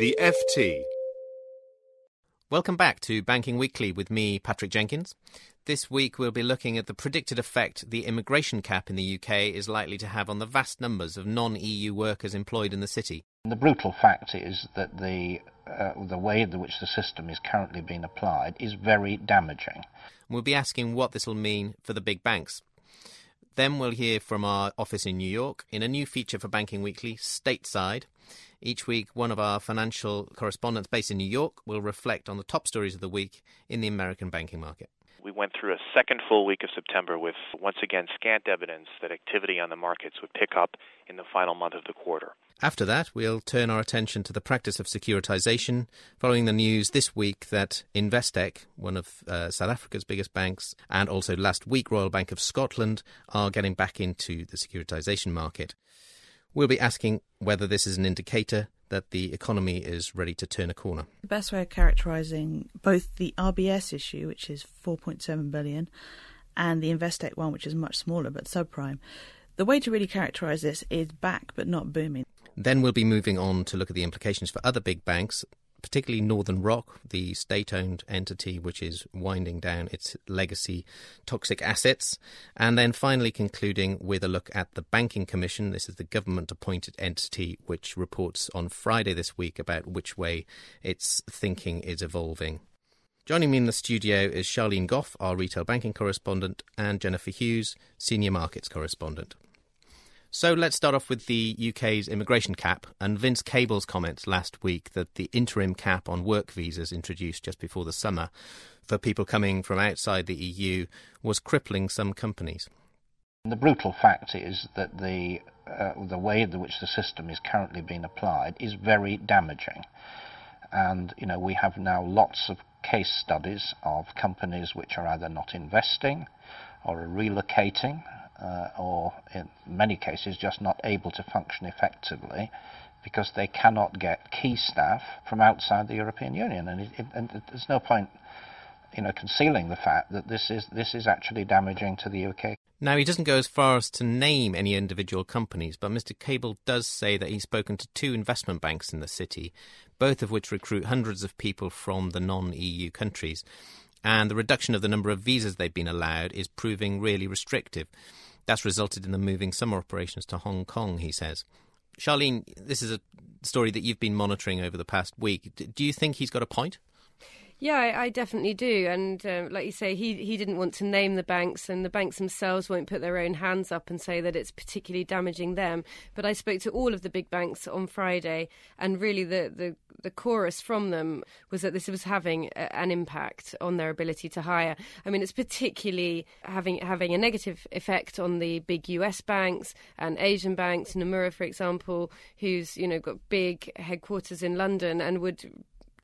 The FT. Welcome back to Banking Weekly with me, Patrick Jenkins. This week we'll be looking at the predicted effect the immigration cap in the UK is likely to have on the vast numbers of non EU workers employed in the city. The brutal fact is that the, uh, the way in which the system is currently being applied is very damaging. We'll be asking what this will mean for the big banks. Then we'll hear from our office in New York in a new feature for Banking Weekly, Stateside. Each week, one of our financial correspondents based in New York will reflect on the top stories of the week in the American banking market. We went through a second full week of September with once again scant evidence that activity on the markets would pick up in the final month of the quarter. After that, we'll turn our attention to the practice of securitization, following the news this week that Investec, one of uh, South Africa's biggest banks, and also last week Royal Bank of Scotland, are getting back into the securitization market. We'll be asking whether this is an indicator that the economy is ready to turn a corner. The best way of characterising both the RBS issue, which is 4.7 billion, and the Investec one, which is much smaller but subprime, the way to really characterise this is back but not booming. Then we'll be moving on to look at the implications for other big banks particularly Northern Rock, the state owned entity which is winding down its legacy toxic assets. And then finally concluding with a look at the Banking Commission. This is the government appointed entity which reports on Friday this week about which way its thinking is evolving. Joining me in the studio is Sharlene Goff, our retail banking correspondent, and Jennifer Hughes, senior markets correspondent. So let's start off with the UK's immigration cap and Vince Cable's comments last week that the interim cap on work visas introduced just before the summer for people coming from outside the EU was crippling some companies. The brutal fact is that the uh, the way in which the system is currently being applied is very damaging. And you know we have now lots of case studies of companies which are either not investing or are relocating uh, or in many cases just not able to function effectively because they cannot get key staff from outside the European Union. And, it, it, and there's no point, you know, concealing the fact that this is this is actually damaging to the UK. Now, he doesn't go as far as to name any individual companies, but Mr. Cable does say that he's spoken to two investment banks in the city, both of which recruit hundreds of people from the non EU countries. And the reduction of the number of visas they've been allowed is proving really restrictive. That's resulted in them moving some operations to Hong Kong, he says. Sharlene, this is a story that you've been monitoring over the past week. Do you think he's got a point? Yeah, I, I definitely do. And uh, like you say, he he didn't want to name the banks, and the banks themselves won't put their own hands up and say that it's particularly damaging them. But I spoke to all of the big banks on Friday, and really the the, the chorus from them was that this was having a, an impact on their ability to hire. I mean, it's particularly having having a negative effect on the big US banks and Asian banks, Nomura, for example, who's you know got big headquarters in London and would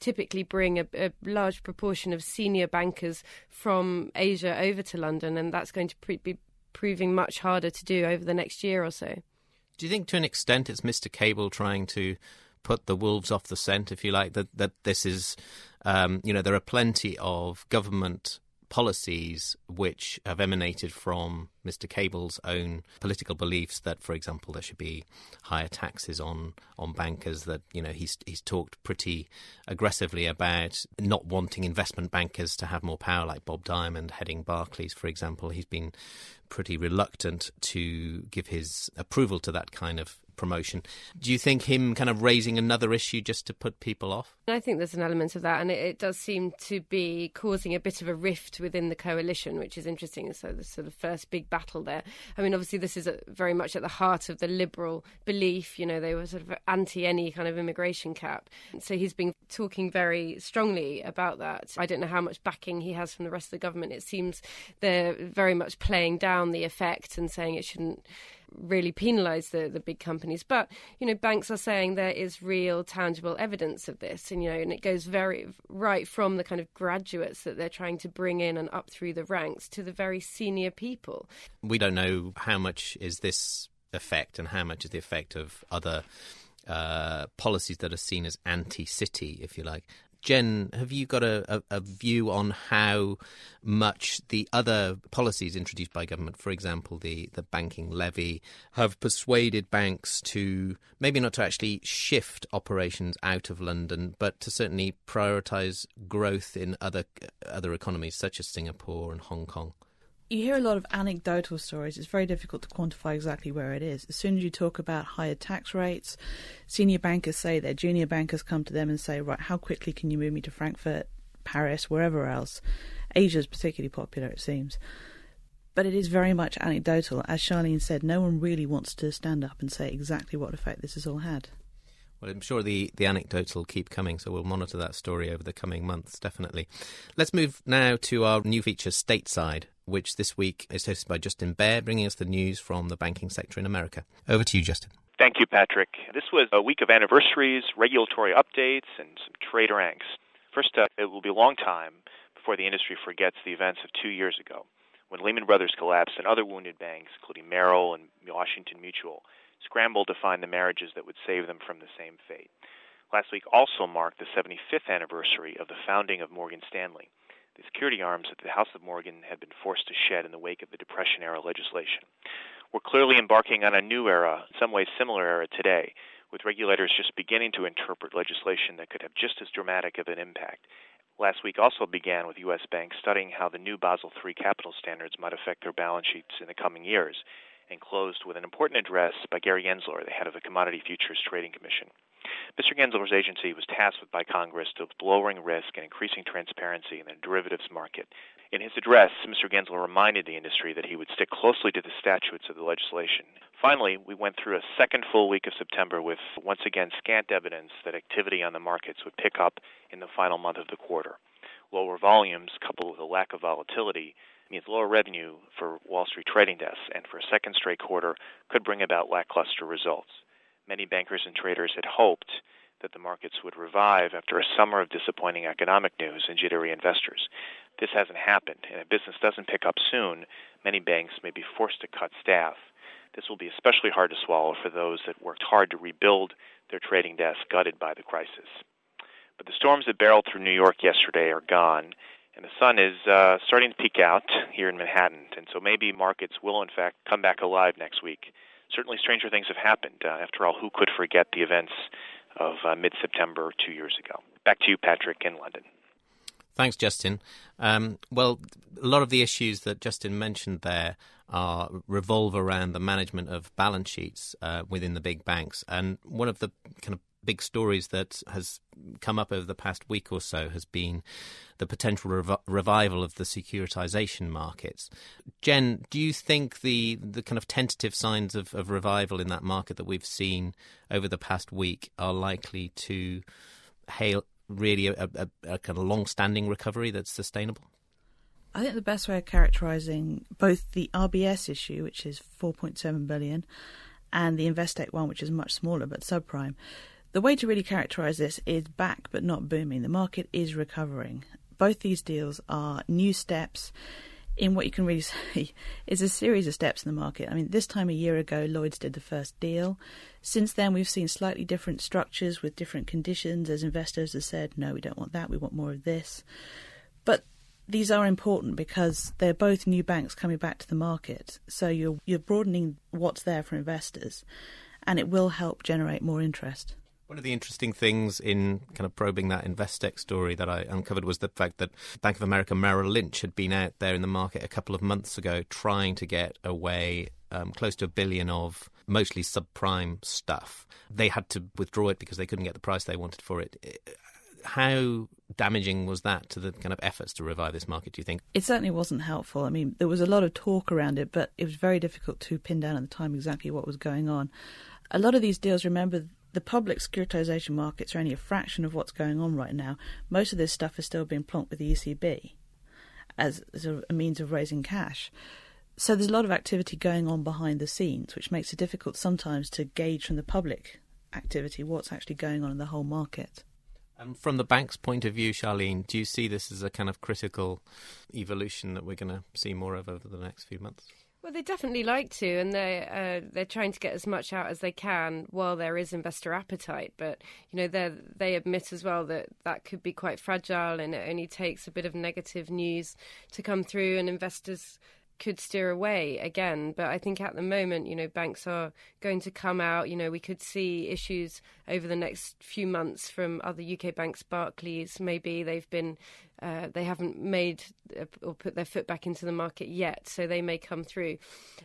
typically bring a, a, large proportion of senior bankers from Asia over to London, and that's going to pre- be proving much harder to do over the next year or so. Do you think, to an extent, it's Mr. Cable trying to put the wolves off the scent, if you like? That that this is, um, you know, there are plenty of government policies which have emanated from Mr. Cable's own political beliefs that, for example, there should be higher taxes on, on bankers. That you know he's he's talked pretty aggressively about not wanting investment bankers to have more power, like Bob Diamond heading Barclays, for example. He's been pretty reluctant to give his approval to that kind of promotion. Do you think him kind of raising another issue just to put people off? I think there's an element of that, and it, it, does seem to be causing a bit of a rift within the coalition, which is interesting. So the sort of first big battle there. I mean, obviously this is very much at the heart of the Liberal belief. You know, they were sort of anti any kind of immigration cap. So he's been talking very strongly about that. I don't know how much backing he has from the rest of the government. It seems they're very much playing down the effect and saying it shouldn't really penalise the, the big companies. But, you know, banks are saying there is real tangible evidence of this. And, you know, and it goes very right from the kind of graduates that they're trying to bring in and up through the ranks to the very senior people. We don't know how much is this effect and how much is the effect of other uh, policies that are seen as anti-city, if you like. Jen, have you got a, a, a, view on how much the other policies introduced by government, for example, the, the banking levy, have persuaded banks to maybe not to actually shift operations out of London, but to certainly prioritise growth in other other economies such as Singapore and Hong Kong? You hear a lot of anecdotal stories. It's very difficult to quantify exactly where it is. As soon as you talk about higher tax rates, senior bankers say their junior bankers come to them and say, right, how quickly can you move me to Frankfurt, Paris, wherever else? Asia is particularly popular, it seems. But it is very much anecdotal. As Sharlene said, no one really wants to stand up and say exactly what effect this has all had. Well, I'm sure the, the anecdotes will keep coming, so we'll monitor that story over the coming months, definitely. Let's move now to our new feature, Stateside, which this week is hosted by Justin Baer, bringing us the news from the banking sector in America. Over to you, Justin. Thank you, Patrick. This was a week of anniversaries, regulatory updates, and some trade ranks. First up, it will be a long time before the industry forgets the events of two years ago when Lehman Brothers collapsed and other wounded banks, including Merrill and Washington Mutual, scrambled to find the marriages that would save them from the same fate. Last week also marked the 75th anniversary of the founding of Morgan Stanley, the security arms that the House of Morgan had been forced to shed in the wake of the Depression era legislation. We're clearly embarking on a new era, in some ways similar era today, with regulators just beginning to interpret legislation that could have just as dramatic of an impact. Last week also began with U.S. banks studying how the new Basel III capital standards might affect their balance sheets in the coming years and closed with an important address by Gary Gensler, the head of the Commodity Futures Trading Commission. Mr. Gensler's agency was tasked by Congress with lowering risk and increasing transparency in the derivatives market. In his address, Mr. Gensler reminded the industry that he would stick closely to the statutes of the legislation. Finally, we went through a second full week of September with once again scant evidence that activity on the markets would pick up in the final month of the quarter. Lower volumes, coupled with a lack of volatility, means lower revenue for Wall Street trading desks, and for a second straight quarter could bring about lackluster results. Many bankers and traders had hoped that the markets would revive after a summer of disappointing economic news and jittery investors. This hasn't happened, and if business doesn't pick up soon, many banks may be forced to cut staff. This will be especially hard to swallow for those that worked hard to rebuild their trading desks gutted by the crisis. But the storms that barreled through New York yesterday are gone, and the sun is uh, starting to peek out here in Manhattan, and so maybe markets will in fact come back alive next week. Certainly, stranger things have happened. Uh, after all, who could forget the events of uh, mid-September two years ago? Back to you, Patrick, in London. Thanks, Justin. Um, well, a lot of the issues that Justin mentioned there are revolve around the management of balance sheets uh, within the big banks, and one of the kind of big stories that has come up over the past week or so has been the potential rev- revival of the securitization markets. Jen, do you think the the kind of tentative signs of, of revival in that market that we've seen over the past week are likely to hail really a, a, a kind of long-standing recovery that's sustainable? I think the best way of characterising both the RBS issue, which is 4.7 billion, and the Investec one, which is much smaller but subprime, the way to really characterise this is back but not booming. The market is recovering. Both these deals are new steps in what you can really say is a series of steps in the market. I mean, this time a year ago, Lloyds did the first deal. Since then, we've seen slightly different structures with different conditions as investors have said, no, we don't want that, we want more of this. But these are important because they're both new banks coming back to the market. So you're, you're broadening what's there for investors, and it will help generate more interest. One of the interesting things in kind of probing that Investec story that I uncovered was the fact that Bank of America Merrill Lynch had been out there in the market a couple of months ago trying to get away um, close to a billion of mostly subprime stuff. They had to withdraw it because they couldn't get the price they wanted for it. How damaging was that to the kind of efforts to revive this market, do you think? It certainly wasn't helpful. I mean, there was a lot of talk around it, but it was very difficult to pin down at the time exactly what was going on. A lot of these deals, remember, the public securitization markets are only a fraction of what's going on right now. Most of this stuff is still being plonked with the ECB as, as a, a means of raising cash. So there's a lot of activity going on behind the scenes, which makes it difficult sometimes to gauge from the public activity what's actually going on in the whole market. And from the bank's point of view, Sharlene, do you see this as a kind of critical evolution that we're going to see more of over the next few months? Well, they definitely like to, and they uh, they're trying to get as much out as they can while there is investor appetite. But you know, they they admit as well that that could be quite fragile, and it only takes a bit of negative news to come through, and investors could steer away again. But I think at the moment, you know, banks are going to come out. You know, we could see issues over the next few months from other UK banks, Barclays. Maybe they've been, uh, they haven't made uh, or put their foot back into the market yet, so they may come through.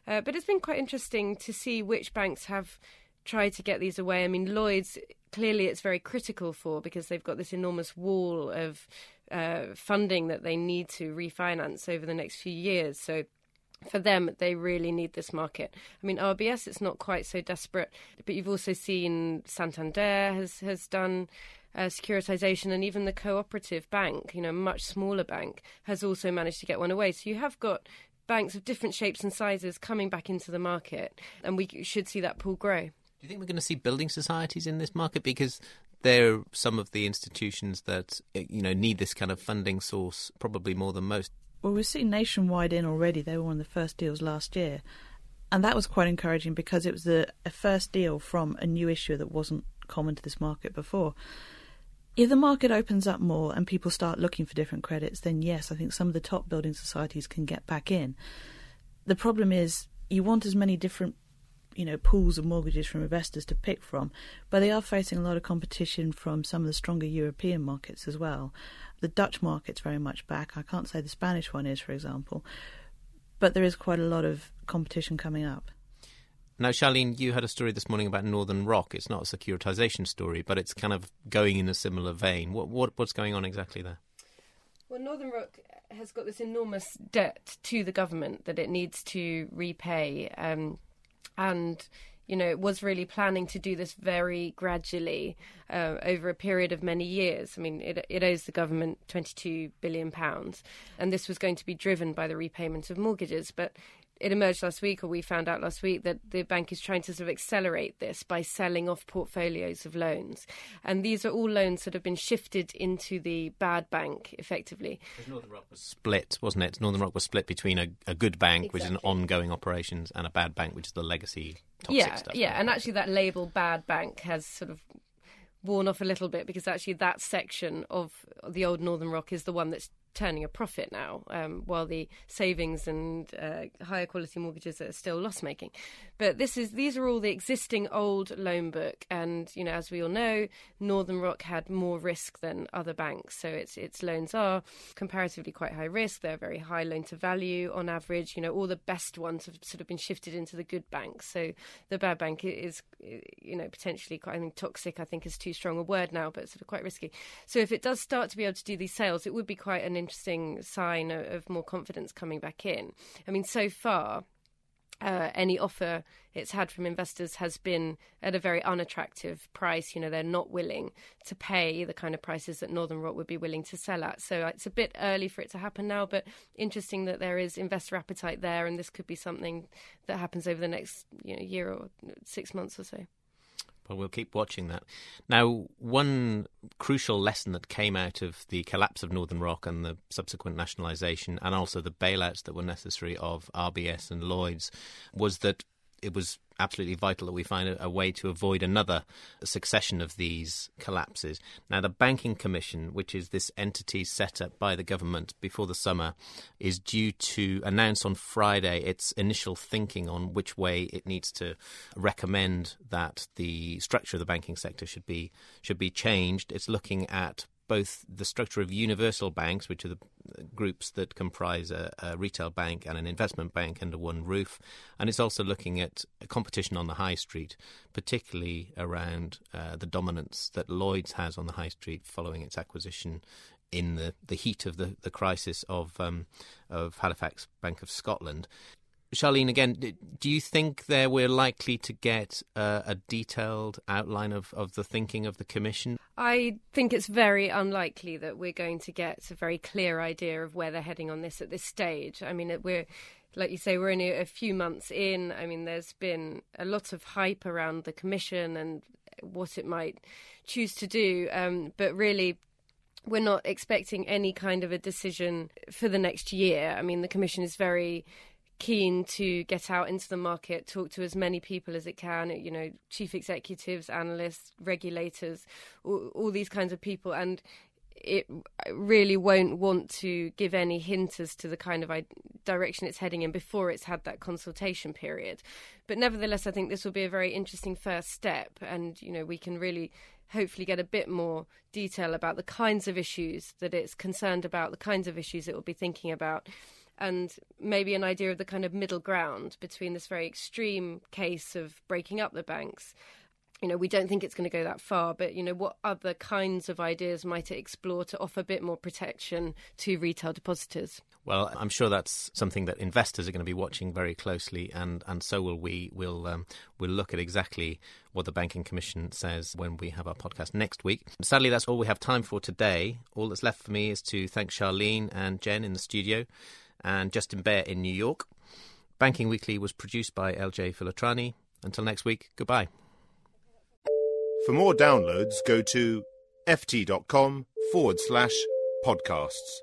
Uh, but it's been quite interesting to see which banks have tried to get these away. I mean, Lloyd's clearly it's very critical for because they've got this enormous wall of uh, funding that they need to refinance over the next few years. So for them, they really need this market. I mean, RBS, it's not quite so desperate, but you've also seen Santander has has done uh, securitization, and even the cooperative bank, you know, much smaller bank, has also managed to get one away. So you have got banks of different shapes and sizes coming back into the market, and we should see that pool grow. Do you think we're going to see building societies in this market because they're some of the institutions that you know need this kind of funding source probably more than most? Well, we've seen Nationwide in already. They were one of the first deals last year. And that was quite encouraging because it was the, a first deal from a new issue that wasn't common to this market before. If the market opens up more and people start looking for different credits, then yes, I think some of the top building societies can get back in. The problem is you want as many different you know pools of mortgages from investors to pick from, but they are facing a lot of competition from some of the stronger European markets as well. The Dutch market's very much back. I can't say the Spanish one is, for example, but there is quite a lot of competition coming up. Now, Sharlene, you had a story this morning about Northern Rock. It's not a securitization story, but it's kind of going in a similar vein. What, what what's going on exactly there? Well, Northern Rock has got this enormous debt to the government that it needs to repay, um, and you know, it was really planning to do this very gradually uh, over a period of many years. I mean, it, it owes the government £22 billion, and this was going to be driven by the repayment of mortgages. But it emerged last week, or we found out last week, that the bank is trying to sort of accelerate this by selling off portfolios of loans. And these are all loans that have been shifted into the bad bank, effectively. Northern Rock was split, wasn't it? Northern Rock was split between a, a good bank, exactly. which is an ongoing operations, and a bad bank, which is the legacy toxic yeah, stuff. Yeah, and actually that label bad bank has sort of worn off a little bit because actually that section of the old Northern Rock is the one that's turning a profit now, um, while the savings and uh, higher quality mortgages are still loss making. But this is these are all the existing old loan book, and you know, as we all know, Northern Rock had more risk than other banks, so its its loans are comparatively quite high risk. They're very high loan to value on average. You know, all the best ones have sort of been shifted into the good banks. So the bad bank is, you know, potentially quite. I think toxic. I think is too strong a word now, but sort of quite risky. So if it does start to be able to do these sales, it would be quite an interesting sign of, of more confidence coming back in. I mean, so far, uh, any offer it's had from investors has been at a very unattractive price. You know, they're not willing to pay the kind of prices that Northern Rock would be willing to sell at. So it's a bit early for it to happen now, but interesting that there is investor appetite there, and this could be something that happens over the next you know, year or six months or so. Well, we'll keep watching that. Now, one crucial lesson that came out of the collapse of Northern Rock and the subsequent nationalisation, and also the bailouts that were necessary of RBS and Lloyd's, was that it was absolutely vital that we find a, a, way to avoid another succession of these collapses. Now, the Banking Commission, which is this entity set up by the government before the summer, is due to announce on Friday its initial thinking on which way it needs to recommend that the structure of the banking sector should be should be changed. It's looking at both the structure of universal banks, which are the groups that comprise a, a, retail bank and an investment bank under one roof, and it's also looking at competition on the high street, particularly around uh, the dominance that Lloyd's has on the high street following its acquisition in the, the heat of the, the crisis of um, of Halifax Bank of Scotland. Sharlene, again, do you think there we're likely to get uh, a detailed outline of, of the thinking of the Commission? I think it's very unlikely that we're going to get a very clear idea of where they're heading on this at this stage. I mean, we're like you say, we're only a few months in. I mean, there's been a lot of hype around the commission and what it might choose to do, um, but really. We're not expecting any kind of a decision for the next year. I mean, the Commission is very keen to get out into the market, talk to as many people as it can, you know, chief executives, analysts, regulators, all, all these kinds of people. And it really won't want to give any hint as to the kind of direction it's heading in before it's had that consultation period. But nevertheless, I think this will be a very interesting first step, and you know we can really hopefully get a bit more detail about the kinds of issues that it's concerned about, the kinds of issues it will be thinking about and maybe an idea of the kind of middle ground between this very extreme case of breaking up the banks. You know, we don't think it's going to go that far, but you know, what other kinds of ideas might it explore to offer a bit more protection to retail depositors? Well, I'm sure that's something that investors are going to be watching very closely, and, and so will we. We'll um, we'll look at exactly what the Banking Commission says when we have our podcast next week. Sadly, that's all we have time for today. All that's left for me is to thank Sharlene and Jen in the studio and Justin Baer in New York. Banking Weekly was produced by LJ Filotrani. Until next week, goodbye. For more downloads, go to ft.com forward slash podcasts.